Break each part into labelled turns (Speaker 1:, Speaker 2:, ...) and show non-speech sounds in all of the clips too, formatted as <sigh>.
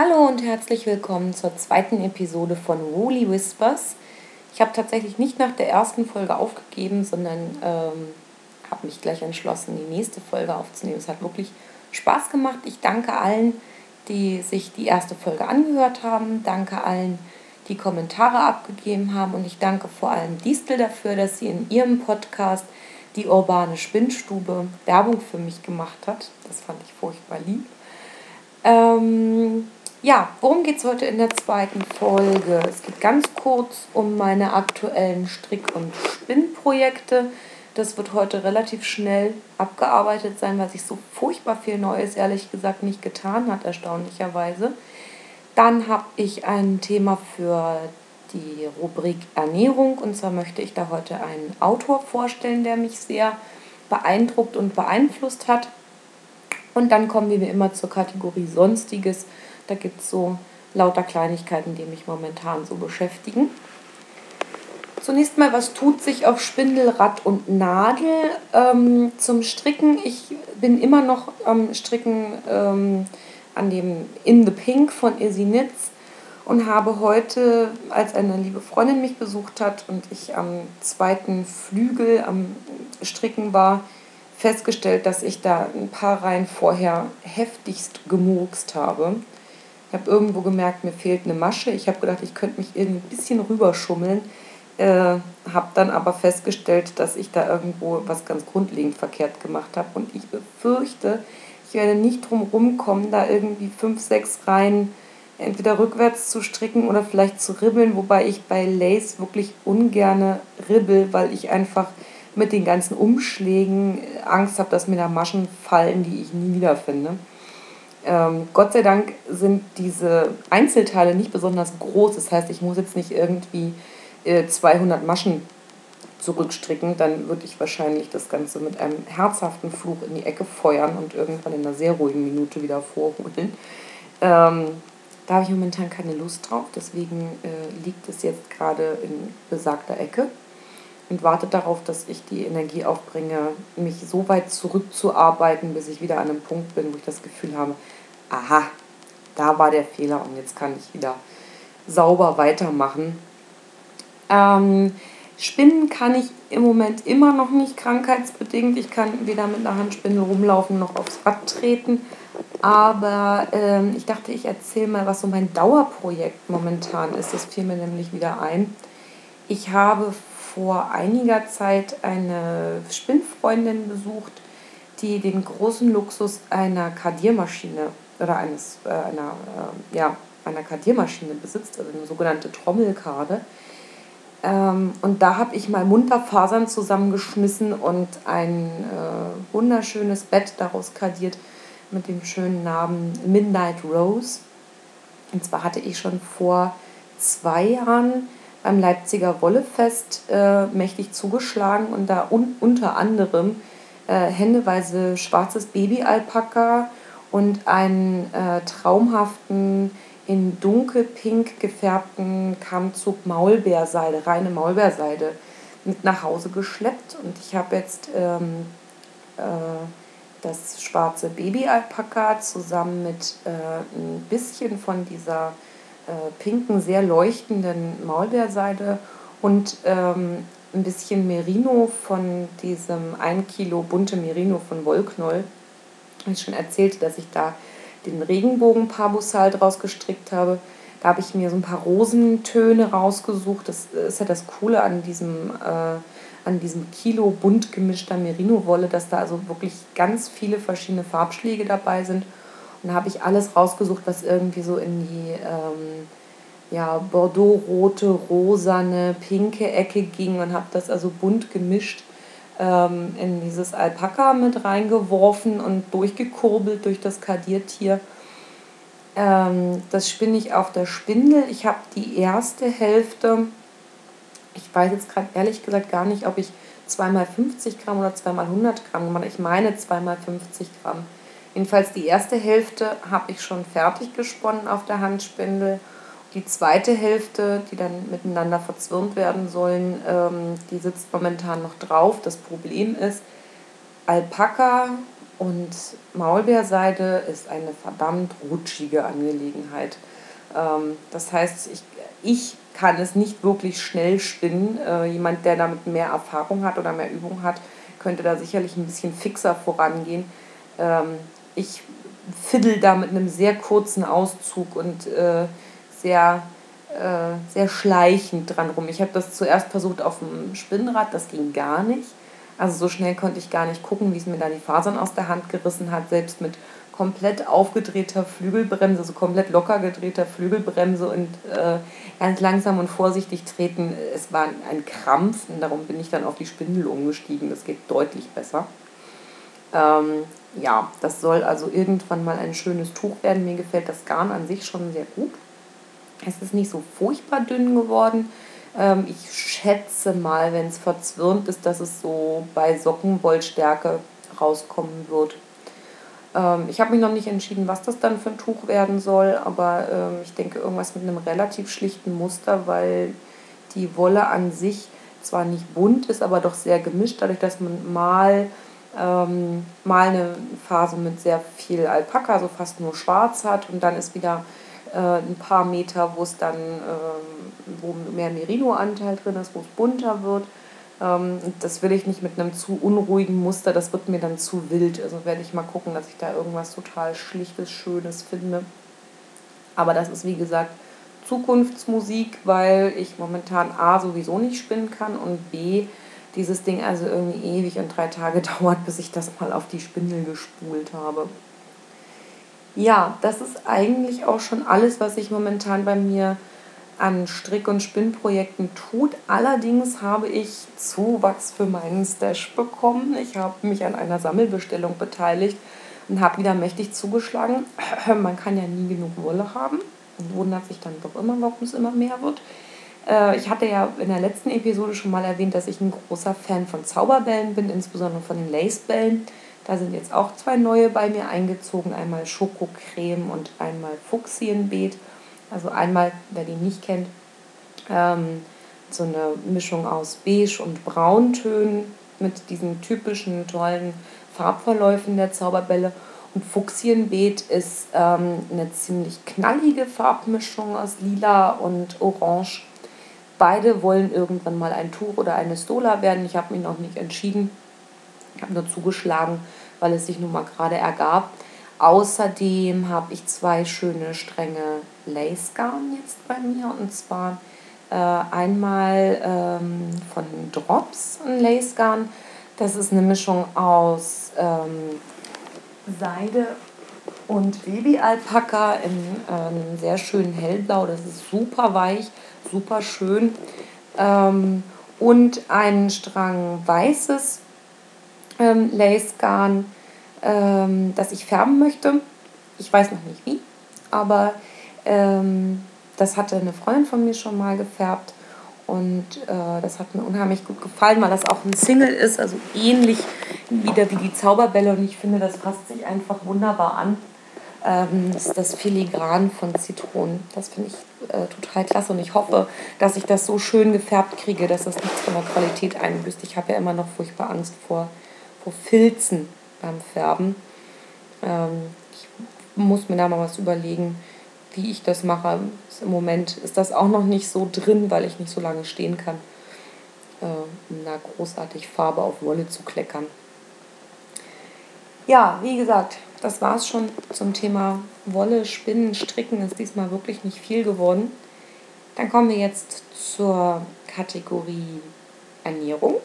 Speaker 1: Hallo und herzlich willkommen zur zweiten Episode von Woolly Whispers. Ich habe tatsächlich nicht nach der ersten Folge aufgegeben, sondern ähm, habe mich gleich entschlossen, die nächste Folge aufzunehmen. Es hat wirklich Spaß gemacht. Ich danke allen, die sich die erste Folge angehört haben. Danke allen, die Kommentare abgegeben haben. Und ich danke vor allem Distel dafür, dass sie in ihrem Podcast die urbane Spinnstube Werbung für mich gemacht hat. Das fand ich furchtbar lieb. Ähm, ja, worum geht es heute in der zweiten Folge? Es geht ganz kurz um meine aktuellen Strick- und Spinnprojekte. Das wird heute relativ schnell abgearbeitet sein, weil sich so furchtbar viel Neues ehrlich gesagt nicht getan hat, erstaunlicherweise. Dann habe ich ein Thema für die Rubrik Ernährung und zwar möchte ich da heute einen Autor vorstellen, der mich sehr beeindruckt und beeinflusst hat. Und dann kommen wir wie immer zur Kategorie Sonstiges. Da gibt es so lauter Kleinigkeiten, die mich momentan so beschäftigen. Zunächst mal, was tut sich auf Spindel, Rad und Nadel ähm, zum Stricken? Ich bin immer noch am Stricken ähm, an dem In the Pink von Izzy Knits und habe heute, als eine liebe Freundin mich besucht hat und ich am zweiten Flügel am Stricken war, festgestellt, dass ich da ein paar Reihen vorher heftigst gemurkst habe. Ich habe irgendwo gemerkt, mir fehlt eine Masche. Ich habe gedacht, ich könnte mich irgendwie ein bisschen rüberschummeln. Äh, habe dann aber festgestellt, dass ich da irgendwo was ganz grundlegend verkehrt gemacht habe. Und ich befürchte, ich werde nicht drum rumkommen, da irgendwie fünf, sechs Reihen entweder rückwärts zu stricken oder vielleicht zu ribbeln, wobei ich bei Lace wirklich ungerne ribbel, weil ich einfach mit den ganzen Umschlägen Angst habe, dass mir da Maschen fallen, die ich nie wiederfinde. Ähm, Gott sei Dank sind diese Einzelteile nicht besonders groß. Das heißt, ich muss jetzt nicht irgendwie äh, 200 Maschen zurückstricken. Dann würde ich wahrscheinlich das Ganze mit einem herzhaften Fluch in die Ecke feuern und irgendwann in einer sehr ruhigen Minute wieder vorholen. Ähm, da habe ich momentan keine Lust drauf, deswegen äh, liegt es jetzt gerade in besagter Ecke und wartet darauf, dass ich die Energie aufbringe, mich so weit zurückzuarbeiten, bis ich wieder an einem Punkt bin, wo ich das Gefühl habe, aha, da war der Fehler und jetzt kann ich wieder sauber weitermachen. Ähm, Spinnen kann ich im Moment immer noch nicht krankheitsbedingt. Ich kann weder mit einer Handspindel rumlaufen noch aufs Rad treten. Aber ähm, ich dachte, ich erzähle mal, was so mein Dauerprojekt momentan ist. Das fiel mir nämlich wieder ein. Ich habe vor einiger Zeit eine Spinnfreundin besucht, die den großen Luxus einer Kardiermaschine oder eines, äh, einer, äh, ja, einer Kardiermaschine besitzt, also eine sogenannte Trommelkade. Ähm, und da habe ich mal munter Fasern zusammengeschmissen und ein äh, wunderschönes Bett daraus kardiert mit dem schönen Namen Midnight Rose. Und zwar hatte ich schon vor zwei Jahren beim Leipziger Wollefest äh, mächtig zugeschlagen und da un unter anderem äh, händeweise schwarzes Babyalpaka und einen äh, traumhaften in dunkelpink gefärbten Kammzug Maulbeerseide, reine Maulbeerseide mit nach Hause geschleppt und ich habe jetzt ähm, äh, das schwarze Babyalpaka zusammen mit äh, ein bisschen von dieser äh, pinken, sehr leuchtenden Maulbeerseide und ähm, ein bisschen Merino von diesem 1 Kilo bunte Merino von Wollknoll. Ich schon erzählte, dass ich da den Regenbogen Parbusal draus gestrickt habe. Da habe ich mir so ein paar Rosentöne rausgesucht. Das ist ja das Coole an diesem äh, an diesem Kilo bunt gemischter Merino-Wolle, dass da also wirklich ganz viele verschiedene Farbschläge dabei sind. Und da habe ich alles rausgesucht, was irgendwie so in die ähm, ja, Bordeaux-rote, rosane, pinke Ecke ging und habe das also bunt gemischt ähm, in dieses Alpaka mit reingeworfen und durchgekurbelt durch das Kardiertier. Ähm, das spinne ich auf der Spindel. Ich habe die erste Hälfte ich weiß jetzt gerade ehrlich gesagt gar nicht, ob ich 2x50 Gramm oder 2x100 Gramm gemacht. Ich meine 2x50 Gramm. Jedenfalls die erste Hälfte habe ich schon fertig gesponnen auf der Handspindel. Die zweite Hälfte, die dann miteinander verzwirnt werden sollen, ähm, die sitzt momentan noch drauf. Das Problem ist, Alpaka Und Maulbeerseide ist eine verdammt rutschige Angelegenheit. Ähm, das heißt, ich, ich kann es nicht wirklich schnell spinnen. Äh, jemand, der damit mehr Erfahrung hat oder mehr Übung hat, könnte da sicherlich ein bisschen fixer vorangehen. Ähm, ich fiddle da mit einem sehr kurzen Auszug und äh, sehr, äh, sehr schleichend dran rum. Ich habe das zuerst versucht auf dem Spinnrad, das ging gar nicht. Also so schnell konnte ich gar nicht gucken, wie es mir da die Fasern aus der Hand gerissen hat, selbst mit komplett aufgedrehter Flügelbremse, so komplett locker gedrehter Flügelbremse und äh, ganz langsam und vorsichtig treten. Es war ein Krampf und darum bin ich dann auf die Spindel umgestiegen. Das geht deutlich besser. Ähm, ja, das soll also irgendwann mal ein schönes Tuch werden. Mir gefällt das Garn an sich schon sehr gut. Es ist nicht so furchtbar dünn geworden. Ähm, ich schätze mal, wenn es verzwirnt ist, dass es so bei Sockenwollstärke rauskommen wird. Ähm, ich habe mich noch nicht entschieden, was das dann für ein Tuch werden soll, aber ähm, ich denke irgendwas mit einem relativ schlichten Muster, weil die Wolle an sich zwar nicht bunt ist, aber doch sehr gemischt, dadurch, dass man mal, ähm, mal eine Phase mit sehr viel Alpaka, so fast nur schwarz hat und dann ist wieder äh, ein paar Meter, wo es dann, ähm, wo mehr Merino-Anteil drin ist, wo es bunter wird. Ähm, das will ich nicht mit einem zu unruhigen Muster, das wird mir dann zu wild. Also werde ich mal gucken, dass ich da irgendwas total Schlichtes, Schönes finde. Aber das ist wie gesagt Zukunftsmusik, weil ich momentan A sowieso nicht spinnen kann und B dieses Ding also irgendwie ewig und drei Tage <laughs> dauert, bis ich das mal auf die Spindel gespult habe. Ja, das ist eigentlich auch schon alles, was ich momentan bei mir an Strick- und Spinnprojekten tut. Allerdings habe ich Zuwachs für meinen Stash bekommen. Ich habe mich an einer Sammelbestellung beteiligt und habe wieder mächtig zugeschlagen. <clears throat> Man kann ja nie genug Wolle haben und wundert sich dann doch immer, warum es immer mehr wird. Äh, ich hatte ja in der letzten Episode schon mal erwähnt, dass ich ein großer Fan von Zauberbällen bin, insbesondere von den Lacebällen. Da sind jetzt auch zwei neue bei mir eingezogen, einmal Schokocreme und einmal Fuchsienbeet. Also einmal, wer die nicht kennt, ähm, so eine Mischung aus Beige und Brauntönen mit diesen typischen tollen Farbverläufen der Zauberbälle. Und Fuchsienbeet ist ähm, eine ziemlich knallige Farbmischung aus Lila und Orange. Beide wollen irgendwann mal ein Tuch oder eine Stola werden. Ich habe mich noch nicht entschieden. Ich habe nur zugeschlagen, weil es sich nun mal gerade ergab. Außerdem habe ich zwei schöne Stränge Lace Garn jetzt bei mir und zwar äh, einmal ähm, von Drops ein Lace Garn. Das ist eine Mischung aus ähm, Seide und Babyalpaka in äh, einem sehr schönen hellblau. Das ist super weich, super schön. Ähm, und einen Strang weißes ähm, Lace Garn, ähm, das ich färben möchte. Ich weiß noch nicht wie, aber ähm, das hatte eine Freundin von mir schon mal gefärbt und äh, das hat mir unheimlich gut gefallen, weil das auch ein Single ist, also ähnlich wieder wie die Zauberbälle und ich finde, das passt sich einfach wunderbar an. Ähm, das ist das Filigran von Zitronen. Das finde ich äh, total klasse und ich hoffe, dass ich das so schön gefärbt kriege, dass das nichts von der Qualität einbüßt. Ich habe ja immer noch furchtbar Angst vor vor Filzen beim Färben. Ähm, ich muss mir da mal was überlegen, wie ich das mache. Im Moment ist das auch noch nicht so drin, weil ich nicht so lange stehen kann, äh, um da großartig Farbe auf Wolle zu kleckern. Ja, wie gesagt, das war es schon zum Thema Wolle, Spinnen, Stricken. Ist diesmal wirklich nicht viel geworden. Dann kommen wir jetzt zur Kategorie Ernährung.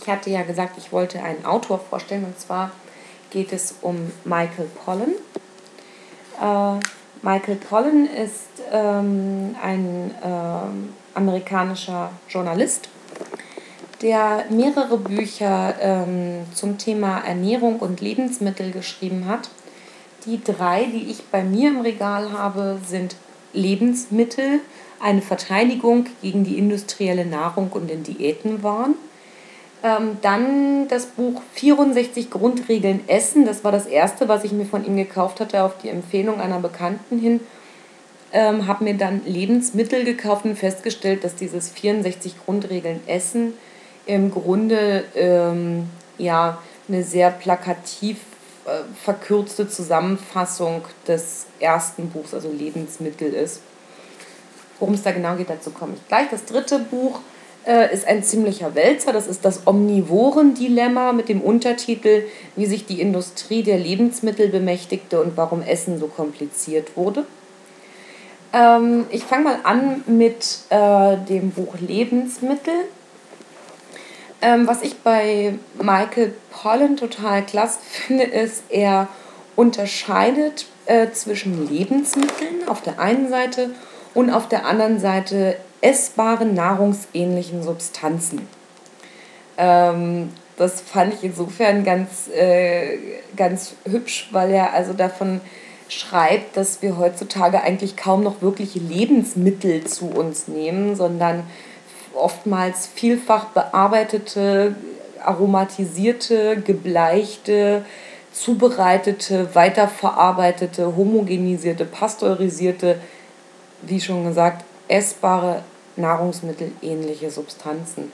Speaker 1: Ich hatte ja gesagt, ich wollte einen Autor vorstellen und zwar geht es um Michael Pollan. Äh, Michael Pollan ist ähm, ein äh, amerikanischer Journalist, der mehrere Bücher ähm, zum Thema Ernährung und Lebensmittel geschrieben hat. Die drei, die ich bei mir im Regal habe, sind Lebensmittel, eine Verteidigung gegen die industrielle Nahrung und den Diätenwahn ähm, dann das Buch 64 Grundregeln Essen. Das war das erste, was ich mir von ihm gekauft hatte, auf die Empfehlung einer Bekannten hin. Ähm, habe mir dann Lebensmittel gekauft und festgestellt, dass dieses 64 Grundregeln Essen im Grunde ähm, ja, eine sehr plakativ äh, verkürzte Zusammenfassung des ersten Buchs, also Lebensmittel ist. Worum es da genau geht, dazu komme ich gleich. Das dritte Buch äh, ist ein ziemlicher Wälzer. Das ist das Omnivoren-Dilemma mit dem Untertitel, wie sich die Industrie der Lebensmittel bemächtigte und warum Essen so kompliziert wurde. Ähm, ich fange mal an mit äh, dem Buch Lebensmittel. Ähm, was ich bei Michael Pollan total klasse <laughs> finde, ist, er unterscheidet äh, zwischen Lebensmitteln auf der einen Seite und auf der anderen Seite essbaren, nahrungsähnlichen Substanzen. Ähm, das fand ich insofern ganz, äh, ganz hübsch, weil er also davon schreibt, dass wir heutzutage eigentlich kaum noch wirkliche Lebensmittel zu uns nehmen, sondern oftmals vielfach bearbeitete, aromatisierte, gebleichte, zubereitete, weiterverarbeitete, homogenisierte, pasteurisierte, wie schon gesagt, essbare Nahrungsmittel ähnliche Substanzen.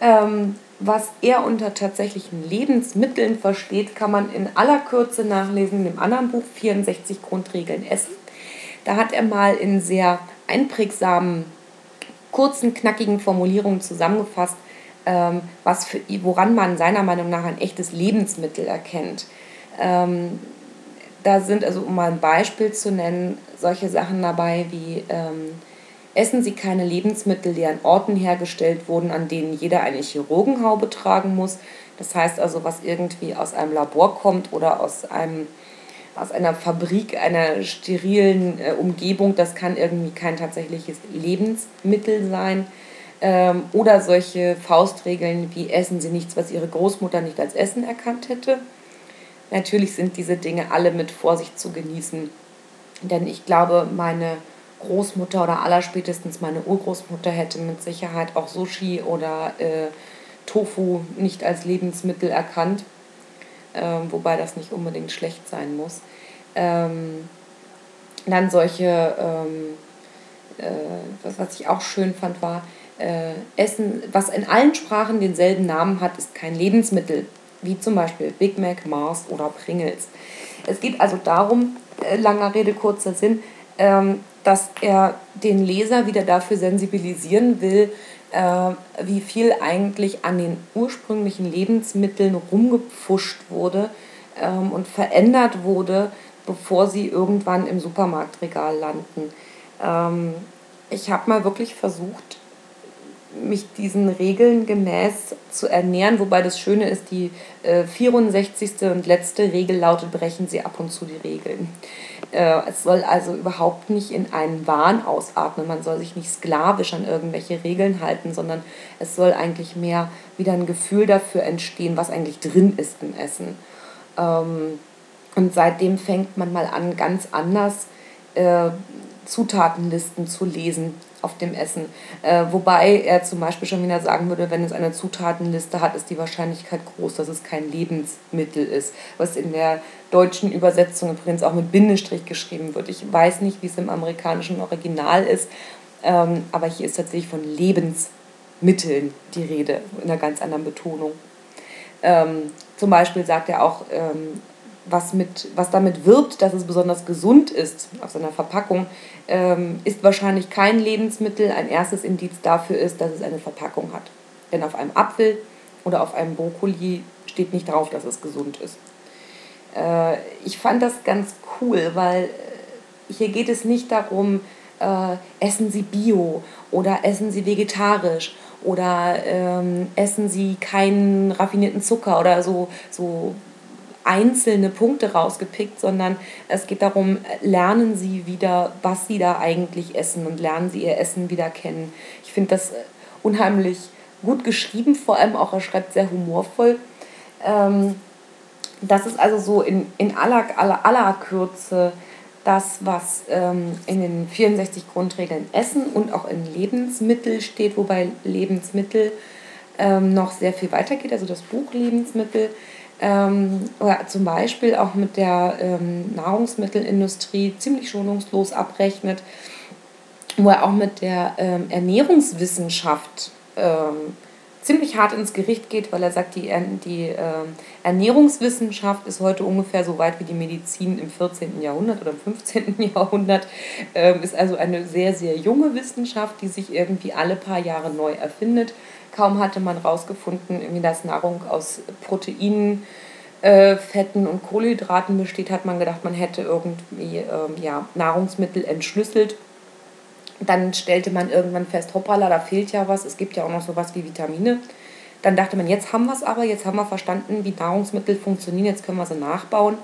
Speaker 1: Ähm, was er unter tatsächlichen Lebensmitteln versteht, kann man in aller Kürze nachlesen in dem anderen Buch 64 Grundregeln Essen. Da hat er mal in sehr einprägsamen, kurzen, knackigen Formulierungen zusammengefasst, ähm, was für, woran man seiner Meinung nach ein echtes Lebensmittel erkennt. Ähm, da sind also, um mal ein Beispiel zu nennen, solche Sachen dabei wie ähm, essen Sie keine Lebensmittel, die an Orten hergestellt wurden, an denen jeder eine Chirurgenhaube tragen muss. Das heißt also, was irgendwie aus einem Labor kommt oder aus, einem, aus einer Fabrik, einer sterilen äh, Umgebung, das kann irgendwie kein tatsächliches Lebensmittel sein. Ähm, oder solche Faustregeln wie essen Sie nichts, was Ihre Großmutter nicht als Essen erkannt hätte. Natürlich sind diese Dinge alle mit Vorsicht zu genießen, denn ich glaube, meine Großmutter oder allerspätestens meine Urgroßmutter hätte mit Sicherheit auch Sushi oder äh, Tofu nicht als Lebensmittel erkannt, ähm, wobei das nicht unbedingt schlecht sein muss. Ähm, dann solche, ähm, äh, was, was ich auch schön fand, war, äh, Essen, was in allen Sprachen denselben Namen hat, ist kein Lebensmittel, wie zum Beispiel Big Mac, Mars oder Pringles. Es geht also darum, äh, langer Rede, kurzer Sinn, ähm, dass er den Leser wieder dafür sensibilisieren will, äh, wie viel eigentlich an den ursprünglichen Lebensmitteln rumgepfuscht wurde ähm, und verändert wurde, bevor sie irgendwann im Supermarktregal landen. Ähm, ich habe mal wirklich versucht, mich diesen Regeln gemäß zu ernähren, wobei das Schöne ist, die äh, 64. und letzte Regel lautet, brechen Sie ab und zu die Regeln. Äh, es soll also überhaupt nicht in einen Wahn ausatmen, man soll sich nicht sklavisch an irgendwelche Regeln halten, sondern es soll eigentlich mehr wieder ein Gefühl dafür entstehen, was eigentlich drin ist im Essen. Ähm, und seitdem fängt man mal an, ganz anders äh, Zutatenlisten zu lesen auf dem Essen. Äh, wobei er zum Beispiel schon wieder sagen würde, wenn es eine Zutatenliste hat, ist die Wahrscheinlichkeit groß, dass es kein Lebensmittel ist. Was in der deutschen Übersetzung übrigens auch mit Bindestrich geschrieben wird. Ich weiß nicht, wie es im amerikanischen Original ist, ähm, aber hier ist tatsächlich von Lebensmitteln die Rede, in einer ganz anderen Betonung. Ähm, zum Beispiel sagt er auch, ähm, was, mit, was damit wirbt, dass es besonders gesund ist auf seiner Verpackung, ähm, ist wahrscheinlich kein Lebensmittel. Ein erstes Indiz dafür ist, dass es eine Verpackung hat. Denn auf einem Apfel oder auf einem Brokkoli steht nicht drauf, dass es gesund ist. Äh, ich fand das ganz cool, weil äh, hier geht es nicht darum, äh, essen Sie bio oder essen Sie vegetarisch oder ähm, essen Sie keinen raffinierten Zucker oder so, so einzelne Punkte rausgepickt, sondern es geht darum, lernen Sie wieder, was Sie da eigentlich essen und lernen Sie Ihr Essen wieder kennen. Ich finde das äh, unheimlich gut geschrieben, vor allem auch er schreibt sehr humorvoll. Ähm, das ist also so in, in aller, aller, aller Kürze das, was ähm, in den 64 Grundregeln Essen und auch in Lebensmittel steht, wobei Lebensmittel ähm, noch sehr viel weitergeht, also das Buch Lebensmittel ähm, oder zum Beispiel auch mit der ähm, Nahrungsmittelindustrie ziemlich schonungslos abrechnet, wo er auch mit der ähm, Ernährungswissenschaft ähm, ziemlich hart ins Gericht geht, weil er sagt, die, die äh, Ernährungswissenschaft ist heute ungefähr so weit wie die Medizin im 14. Jahrhundert oder im 15. <laughs> Jahrhundert. Ähm, ist also eine sehr, sehr junge Wissenschaft, die sich irgendwie alle paar Jahre neu erfindet. Kaum hatte man herausgefunden, dass Nahrung aus Proteinen, äh, Fetten und Kohlenhydraten besteht, hat man gedacht, man hätte irgendwie ähm, ja, Nahrungsmittel entschlüsselt dann stellte man irgendwann fest, hoppala, da fehlt ja was, es gibt ja auch noch sowas wie Vitamine. Dann dachte man, jetzt haben wir es aber, jetzt haben wir verstanden, wie Nahrungsmittel funktionieren, jetzt können wir sie nachbauen.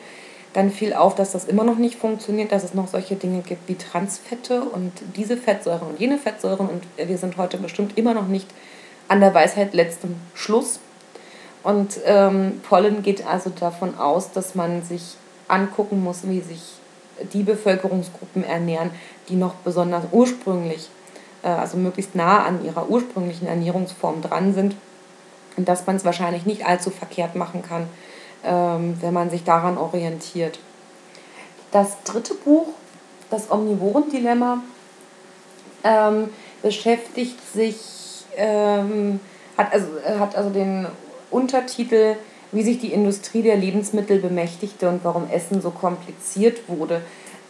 Speaker 1: Dann fiel auf, dass das immer noch nicht funktioniert, dass es noch solche Dinge gibt wie Transfette und diese Fettsäuren und jene Fettsäuren. Und wir sind heute bestimmt immer noch nicht an der Weisheit letztem Schluss. Und ähm, Pollen geht also davon aus, dass man sich angucken muss, wie sich die Bevölkerungsgruppen ernähren, die noch besonders ursprünglich, äh, also möglichst nah an ihrer ursprünglichen Ernährungsform dran sind. Und dass man es wahrscheinlich nicht allzu verkehrt machen kann, ähm, wenn man sich daran orientiert. Das dritte Buch, das Omnivoren-Dilemma, ähm, beschäftigt sich, ähm, hat, also, hat also den Untertitel wie sich die Industrie der Lebensmittel bemächtigte und warum Essen so kompliziert wurde.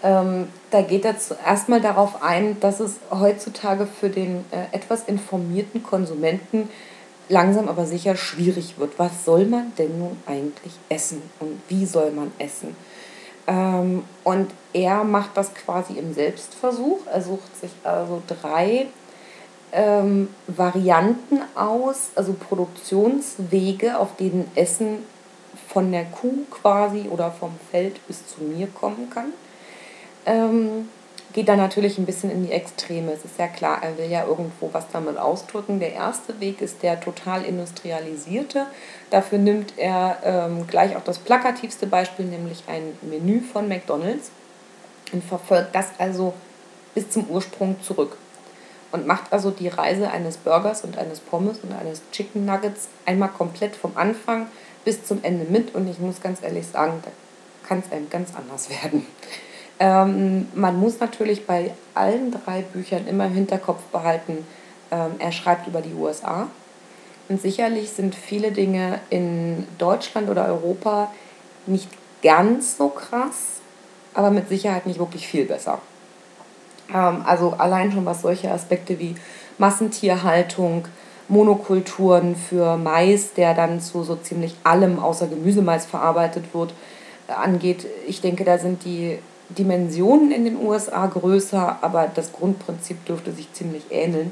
Speaker 1: Ähm, da geht er zuerst mal darauf ein, dass es heutzutage für den äh, etwas informierten Konsumenten langsam aber sicher schwierig wird. Was soll man denn nun eigentlich essen und wie soll man essen? Ähm, und er macht das quasi im Selbstversuch. Er sucht sich also drei ähm, Varianten aus, also Produktionswege, auf denen Essen von der Kuh quasi oder vom Feld bis zu mir kommen kann. Ähm, geht dann natürlich ein bisschen in die Extreme. Es ist ja klar, er will ja irgendwo was damit ausdrücken. Der erste Weg ist der total industrialisierte. Dafür nimmt er ähm, gleich auch das plakativste Beispiel, nämlich ein Menü von McDonald's und verfolgt das also bis zum Ursprung zurück und macht also die Reise eines Burgers und eines Pommes und eines Chicken Nuggets einmal komplett vom Anfang bis zum Ende mit. Und ich muss ganz ehrlich sagen, da kann es einem ganz anders werden. Ähm, man muss natürlich bei allen drei Büchern immer im Hinterkopf behalten, ähm, er schreibt über die USA. Und sicherlich sind viele Dinge in Deutschland oder Europa nicht ganz so krass, aber mit Sicherheit nicht wirklich viel besser. Ähm, also allein schon was solche Aspekte wie Massentierhaltung, Monokulturen für Mais, der dann zu so ziemlich allem außer Gemüsemais verarbeitet wird, äh, angeht. Ich denke, da sind die Dimensionen in den USA größer, aber das Grundprinzip dürfte sich ziemlich ähneln.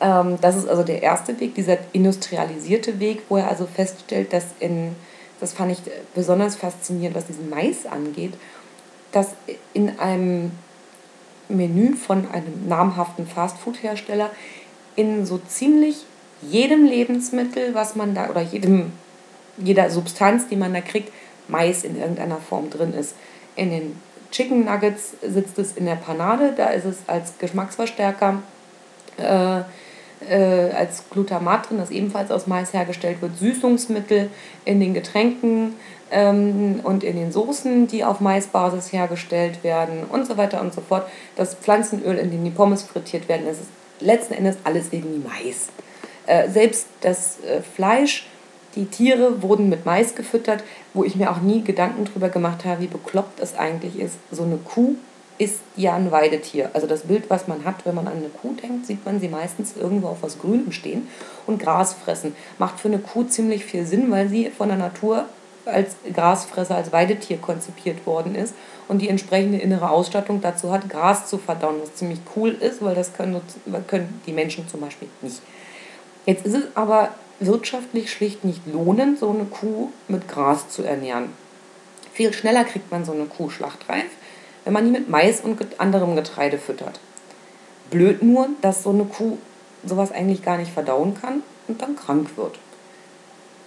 Speaker 1: Ähm, das ist also der erste Weg, dieser industrialisierte Weg, wo er also feststellt, dass in, das fand ich besonders faszinierend, was diesen Mais angeht, dass in einem Menü von einem namhaften Fastfood-Hersteller in so ziemlich jedem Lebensmittel, was man da oder jedem, jeder Substanz, die man da kriegt, Mais in irgendeiner Form drin ist. In den Chicken Nuggets sitzt es in der Panade, da ist es als Geschmacksverstärker, äh, äh, als Glutamat drin, das ebenfalls aus Mais hergestellt wird, Süßungsmittel in den Getränken, ähm, und in den Soßen, die auf Maisbasis hergestellt werden und so weiter und so fort. Das Pflanzenöl, in dem die Pommes frittiert werden, ist letzten Endes alles irgendwie Mais. Äh, selbst das äh, Fleisch, die Tiere wurden mit Mais gefüttert, wo ich mir auch nie Gedanken darüber gemacht habe, wie bekloppt es eigentlich ist. So eine Kuh ist ja ein Weidetier. Also das Bild, was man hat, wenn man an eine Kuh denkt, sieht man sie meistens irgendwo auf was Grünem stehen und Gras fressen. Macht für eine Kuh ziemlich viel Sinn, weil sie von der Natur als Grasfresser, als Weidetier konzipiert worden ist und die entsprechende innere Ausstattung dazu hat, Gras zu verdauen, was ziemlich cool ist, weil das können, können die Menschen zum Beispiel nicht. Jetzt ist es aber wirtschaftlich schlicht nicht lohnend, so eine Kuh mit Gras zu ernähren. Viel schneller kriegt man so eine Kuh schlachtreif, wenn man die mit Mais und anderem Getreide füttert. Blöd nur, dass so eine Kuh sowas eigentlich gar nicht verdauen kann und dann krank wird.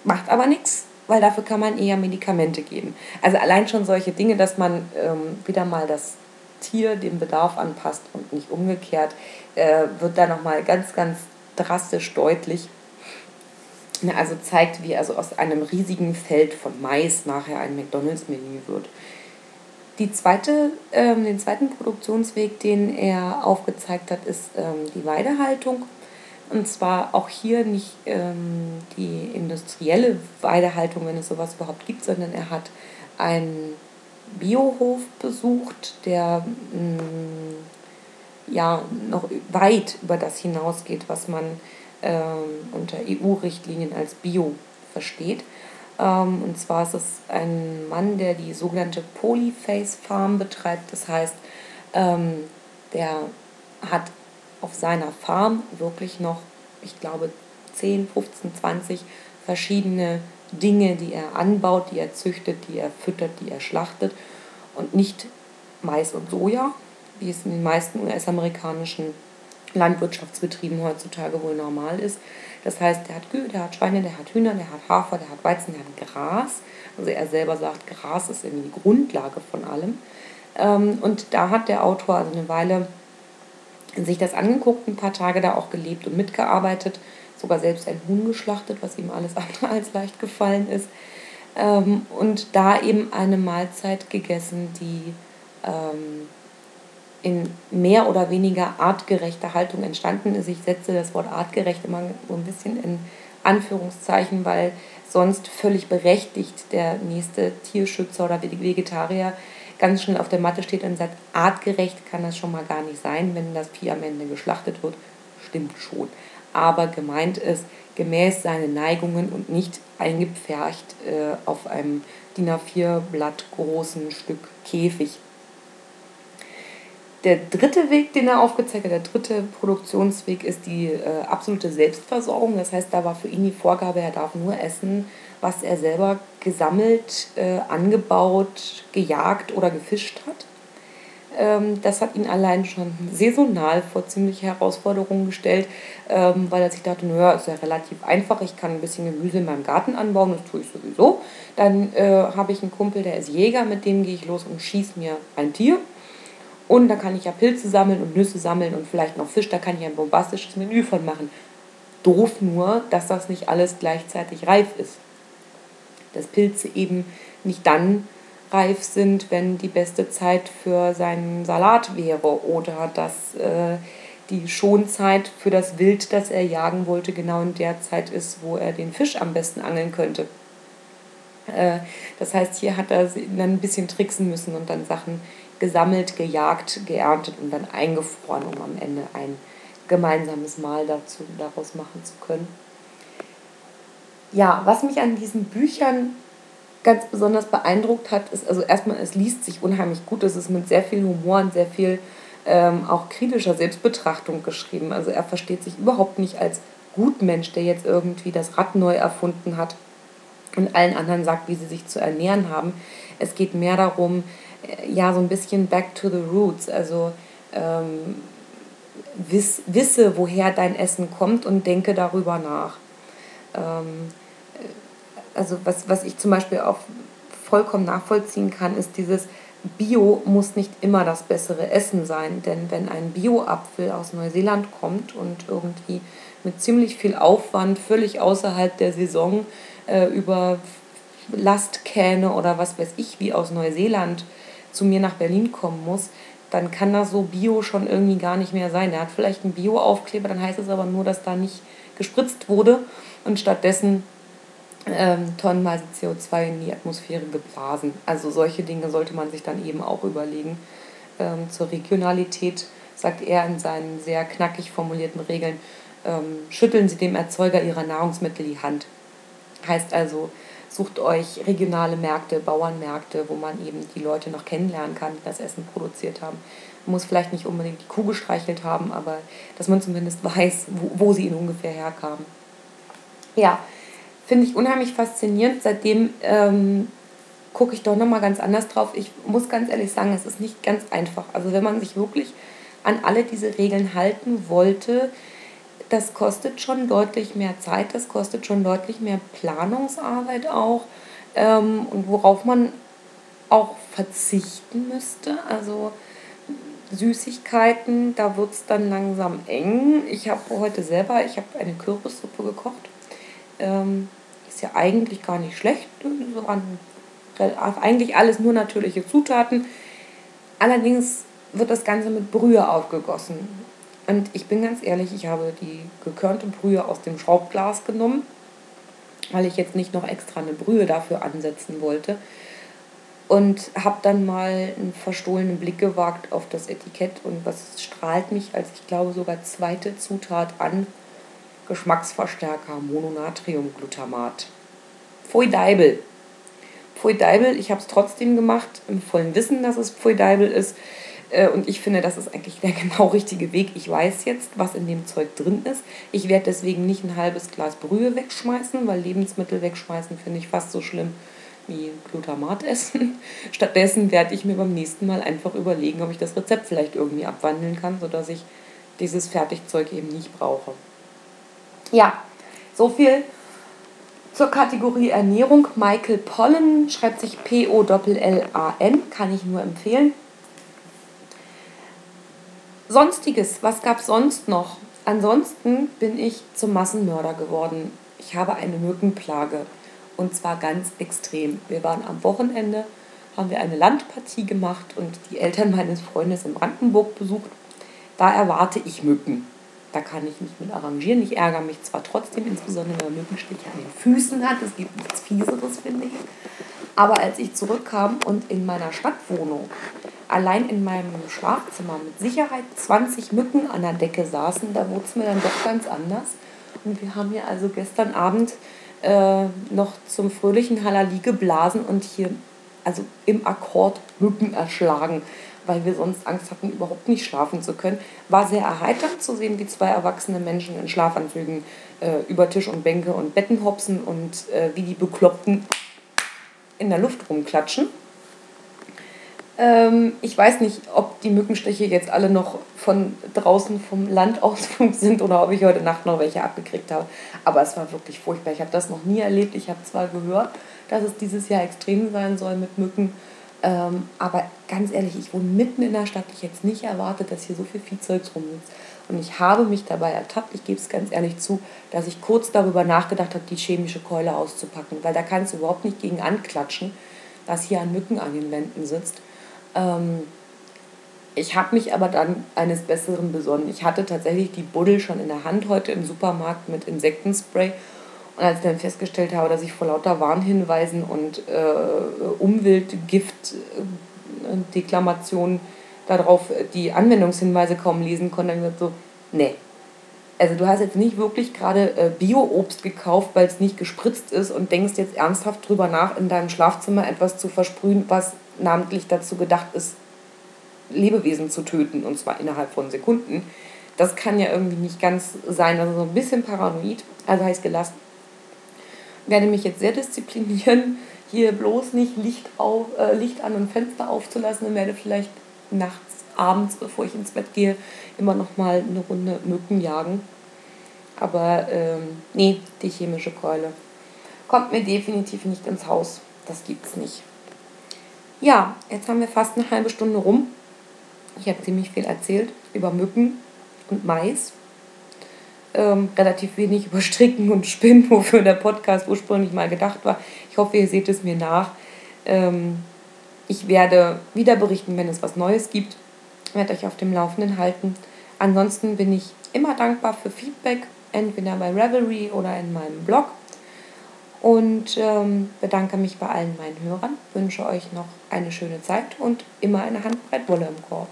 Speaker 1: Macht aber nichts, weil dafür kann man eher Medikamente geben. Also allein schon solche Dinge, dass man ähm, wieder mal das Tier dem Bedarf anpasst und nicht umgekehrt, äh, wird da nochmal ganz, ganz drastisch deutlich. Also zeigt, wie also aus einem riesigen Feld von Mais nachher ein McDonalds-Menü wird. Die zweite, ähm, den zweiten Produktionsweg, den er aufgezeigt hat, ist ähm, die Weidehaltung. Und zwar auch hier nicht ähm, die industrielle Weidehaltung, wenn es sowas überhaupt gibt, sondern er hat einen Biohof besucht, der mh, mm, ja noch weit über das hinausgeht, was man ähm, unter EU-Richtlinien als Bio versteht. Ähm, und zwar ist es ein Mann, der die sogenannte Polyface Farm betreibt. Das heißt, ähm, der hat auf seiner Farm wirklich noch, ich glaube, 10, 15, 20 verschiedene Dinge, die er anbaut, die er züchtet, die er füttert, die er schlachtet und nicht Mais und Soja, wie es in den meisten US-amerikanischen Landwirtschaftsbetrieben heutzutage wohl normal ist. Das heißt, der hat Kühe, der hat Schweine, der hat Hühner, der hat Hafer, der hat Weizen, der hat Gras. Also er selber sagt, Gras ist irgendwie die Grundlage von allem. Ähm, und da hat der Autor also eine Weile sich das angeguckt, ein paar Tage da auch gelebt und mitgearbeitet, sogar selbst ein Huhn geschlachtet, was ihm alles <laughs> andere als leicht gefallen ist. Ähm, und da eben eine Mahlzeit gegessen, die ähm, in mehr oder weniger artgerechter Haltung entstanden ist. Ich setze das Wort artgerecht immer so ein bisschen in Anführungszeichen, weil sonst völlig berechtigt der nächste Tierschützer oder Vegetarier ganz schnell auf der Matte steht und sagt, artgerecht kann das schon mal gar nicht sein, wenn das Vieh am Ende geschlachtet wird. Stimmt schon. Aber gemeint ist, gemäß seinen Neigungen und nicht eingepfercht äh, auf einem DIN A4-Blatt großen Stück Käfig. Der dritte Weg, den er aufgezeigt hat, der dritte Produktionsweg, ist die äh, absolute Selbstversorgung. Das heißt, da war für ihn die Vorgabe, er darf nur essen, was er selber gesammelt, äh, angebaut, gejagt oder gefischt hat. Ähm, das hat ihn allein schon saisonal vor ziemliche Herausforderungen gestellt, ähm, weil er sich dachte, naja, ist ja relativ einfach, ich kann ein bisschen Gemüse in meinem Garten anbauen, das tue ich sowieso. Dann äh, habe ich einen Kumpel, der ist Jäger, mit dem gehe ich los und schieße mir ein Tier. Und da kann ich ja Pilze sammeln und Nüsse sammeln und vielleicht noch Fisch, da kann ich ein bombastisches Menü von machen. Doof nur, dass das nicht alles gleichzeitig reif ist dass Pilze eben nicht dann reif sind, wenn die beste Zeit für seinen Salat wäre oder dass äh, die Schonzeit für das Wild, das er jagen wollte, genau in der Zeit ist, wo er den Fisch am besten angeln könnte. Äh, das heißt, hier hat er dann ein bisschen tricksen müssen und dann Sachen gesammelt, gejagt, geerntet und dann eingefroren, um am Ende ein gemeinsames Mahl dazu, daraus machen zu können ja, was mich an diesen Büchern ganz besonders beeindruckt hat, ist, also erstmal, es liest sich unheimlich gut, es ist mit sehr viel Humor und sehr viel ähm, auch kritischer Selbstbetrachtung geschrieben. Also er versteht sich überhaupt nicht als Gutmensch, der jetzt irgendwie das Rad neu erfunden hat und allen anderen sagt, wie sie sich zu ernähren haben. Es geht mehr darum, ja, so ein bisschen back to the roots, also ähm, wiss, wisse, woher dein Essen kommt und denke darüber nach. Ähm, also was, was ich zum Beispiel auch vollkommen nachvollziehen kann, ist dieses Bio muss nicht immer das bessere Essen sein, denn wenn ein Bio-Apfel aus Neuseeland kommt und irgendwie mit ziemlich viel Aufwand völlig außerhalb der Saison äh, über Lastkähne oder was weiß ich wie aus Neuseeland zu mir nach Berlin kommen muss, dann kann das so Bio schon irgendwie gar nicht mehr sein. Der hat vielleicht einen Bio-Aufkleber, dann heißt es aber nur, dass da nicht gespritzt wurde und stattdessen ähm, tonnenweise CO2 in die Atmosphäre geblasen. Also solche Dinge sollte man sich dann eben auch überlegen. Ähm, zur Regionalität sagt er in seinen sehr knackig formulierten Regeln, ähm, schütteln Sie dem Erzeuger Ihrer Nahrungsmittel die Hand. Heißt also, sucht euch regionale Märkte, Bauernmärkte, wo man eben die Leute noch kennenlernen kann, die das Essen produziert haben. Man muss vielleicht nicht unbedingt die Kuh gestreichelt haben, aber dass man zumindest <laughs> weiß, wo, wo sie ihn ungefähr herkamen. Ja, finde ich unheimlich faszinierend. Seitdem ähm, gucke ich doch nochmal ganz anders drauf. Ich muss ganz ehrlich sagen, es ist nicht ganz einfach. Also wenn man sich wirklich an alle diese Regeln halten wollte, das kostet schon deutlich mehr Zeit, das kostet schon deutlich mehr Planungsarbeit auch ähm, und worauf man auch verzichten müsste. Also Süßigkeiten, da wird es dann langsam eng. Ich habe heute selber, ich habe eine Kürbissuppe gekocht. Ähm, ist ja eigentlich gar nicht schlecht. So an, eigentlich alles nur natürliche Zutaten. Allerdings wird das Ganze mit Brühe aufgegossen. Und ich bin ganz ehrlich, ich habe die gekörnte Brühe aus dem Schraubglas genommen, weil ich jetzt nicht noch extra eine Brühe dafür ansetzen wollte. Und habe dann mal einen verstohlenen Blick gewagt auf das Etikett und was strahlt mich als, ich glaube, sogar zweite Zutat an. Geschmacksverstärker, Mononatriumglutamat. Pfui Deibel. Pfui Deibel, ich habe es trotzdem gemacht, im vollen Wissen, dass es Pfui Deibel ist. Äh, und ich finde, das ist eigentlich der <laughs> genau richtige Weg. Ich weiß jetzt, was in dem Zeug drin ist. Ich werde deswegen nicht ein halbes Glas Brühe wegschmeißen, weil Lebensmittel wegschmeißen finde ich fast so schlimm wie Glutamat essen. <laughs> Stattdessen werde ich mir beim nächsten Mal einfach überlegen, ob ich das Rezept vielleicht irgendwie abwandeln kann, sodass ich dieses Fertigzeug eben nicht brauche. Ja, so viel zur Kategorie Ernährung. Michael Pollen schreibt sich P-O-L-L-A-N, kann ich nur empfehlen. Sonstiges, was gab es sonst noch? Ansonsten bin ich zum Massenmörder geworden. Ich habe eine Mückenplage und zwar ganz extrem. Wir waren am Wochenende, haben wir eine Landpartie gemacht und die Eltern meines Freundes in Brandenburg besucht. Da erwarte ich Mücken. Da kann ich mich mit arrangieren. Ich ärgere mich zwar trotzdem, insbesondere wenn man Mückenstiche an den Füßen hat. Es gibt nichts Fieseres, finde ich. Aber als ich zurückkam und in meiner Stadtwohnung allein in meinem Schlafzimmer mit Sicherheit 20 Mücken an der Decke saßen, da wurde es mir dann doch ganz anders. Und wir haben hier also gestern Abend äh, noch zum fröhlichen Halali geblasen und hier also im Akkord Mücken erschlagen, weil wir sonst Angst hatten, überhaupt nicht schlafen zu können. War sehr erheiternd zu sehen, wie zwei erwachsene Menschen in Schlafanzügen äh, über Tisch und Bänke und Betten hopsen und äh, wie die Bekloppten in der Luft rumklatschen. Ähm, ich weiß nicht, ob die Mückenstiche jetzt alle noch von draußen vom Landausflug <laughs> sind oder ob ich heute Nacht noch welche abgekriegt habe. Aber es war wirklich furchtbar. Ich habe das noch nie erlebt. Ich habe zwar gehört, dass es dieses Jahr extrem sein soll mit Mücken. Ähm, aber ganz ehrlich, ich wohne mitten in der Stadt. Ich hätte nicht erwartet, dass hier so viel Viehzeugs rumsitzt. Und ich habe mich dabei ertappt, ich gebe es ganz ehrlich zu, dass ich kurz darüber nachgedacht habe, die chemische Keule auszupacken. Weil da kannst du überhaupt nicht gegen anklatschen, dass hier ein Mücken an den Wänden sitzt. Ähm, ich habe mich aber dann eines Besseren besonnen. Ich hatte tatsächlich die Buddel schon in der Hand heute im Supermarkt mit Insektenspray. Und als ich dann festgestellt habe, dass ich vor lauter Warnhinweisen und äh, Umweltgift-Deklamationen darauf die Anwendungshinweise kaum lesen konnte, dann gesagt so, nee. Also du hast jetzt nicht wirklich gerade äh, Bio-Obst gekauft, weil es nicht gespritzt ist und denkst jetzt ernsthaft drüber nach, in deinem Schlafzimmer etwas zu versprühen, was namentlich dazu gedacht ist, Lebewesen zu töten, und zwar innerhalb von Sekunden. Das kann ja irgendwie nicht ganz sein, also so ein bisschen paranoid, also heißt gelassen. Werde mich jetzt sehr disziplinieren, hier bloß nicht Licht, auf, äh, Licht an und Fenster aufzulassen und werde vielleicht nachts, abends, bevor ich ins Bett gehe, immer noch mal eine Runde Mücken jagen. Aber ähm, nee, die chemische Keule kommt mir definitiv nicht ins Haus. Das gibt's nicht. Ja, jetzt haben wir fast eine halbe Stunde rum. Ich habe ziemlich viel erzählt über Mücken und Mais. Ähm, relativ wenig über Stricken und Spinnen, <laughs> wofür der Podcast ursprünglich mal gedacht war. Ich hoffe, ihr seht es mir nach. Ähm, ich werde wieder berichten, wenn es was Neues gibt. Werde euch auf dem Laufenden halten. Ansonsten bin ich immer dankbar für Feedback, entweder bei Revelry oder in meinem Blog und ähm, bedanke mich bei allen meinen Hörern, wünsche euch noch eine schöne Zeit und immer eine Handbreit Wolle im Korb.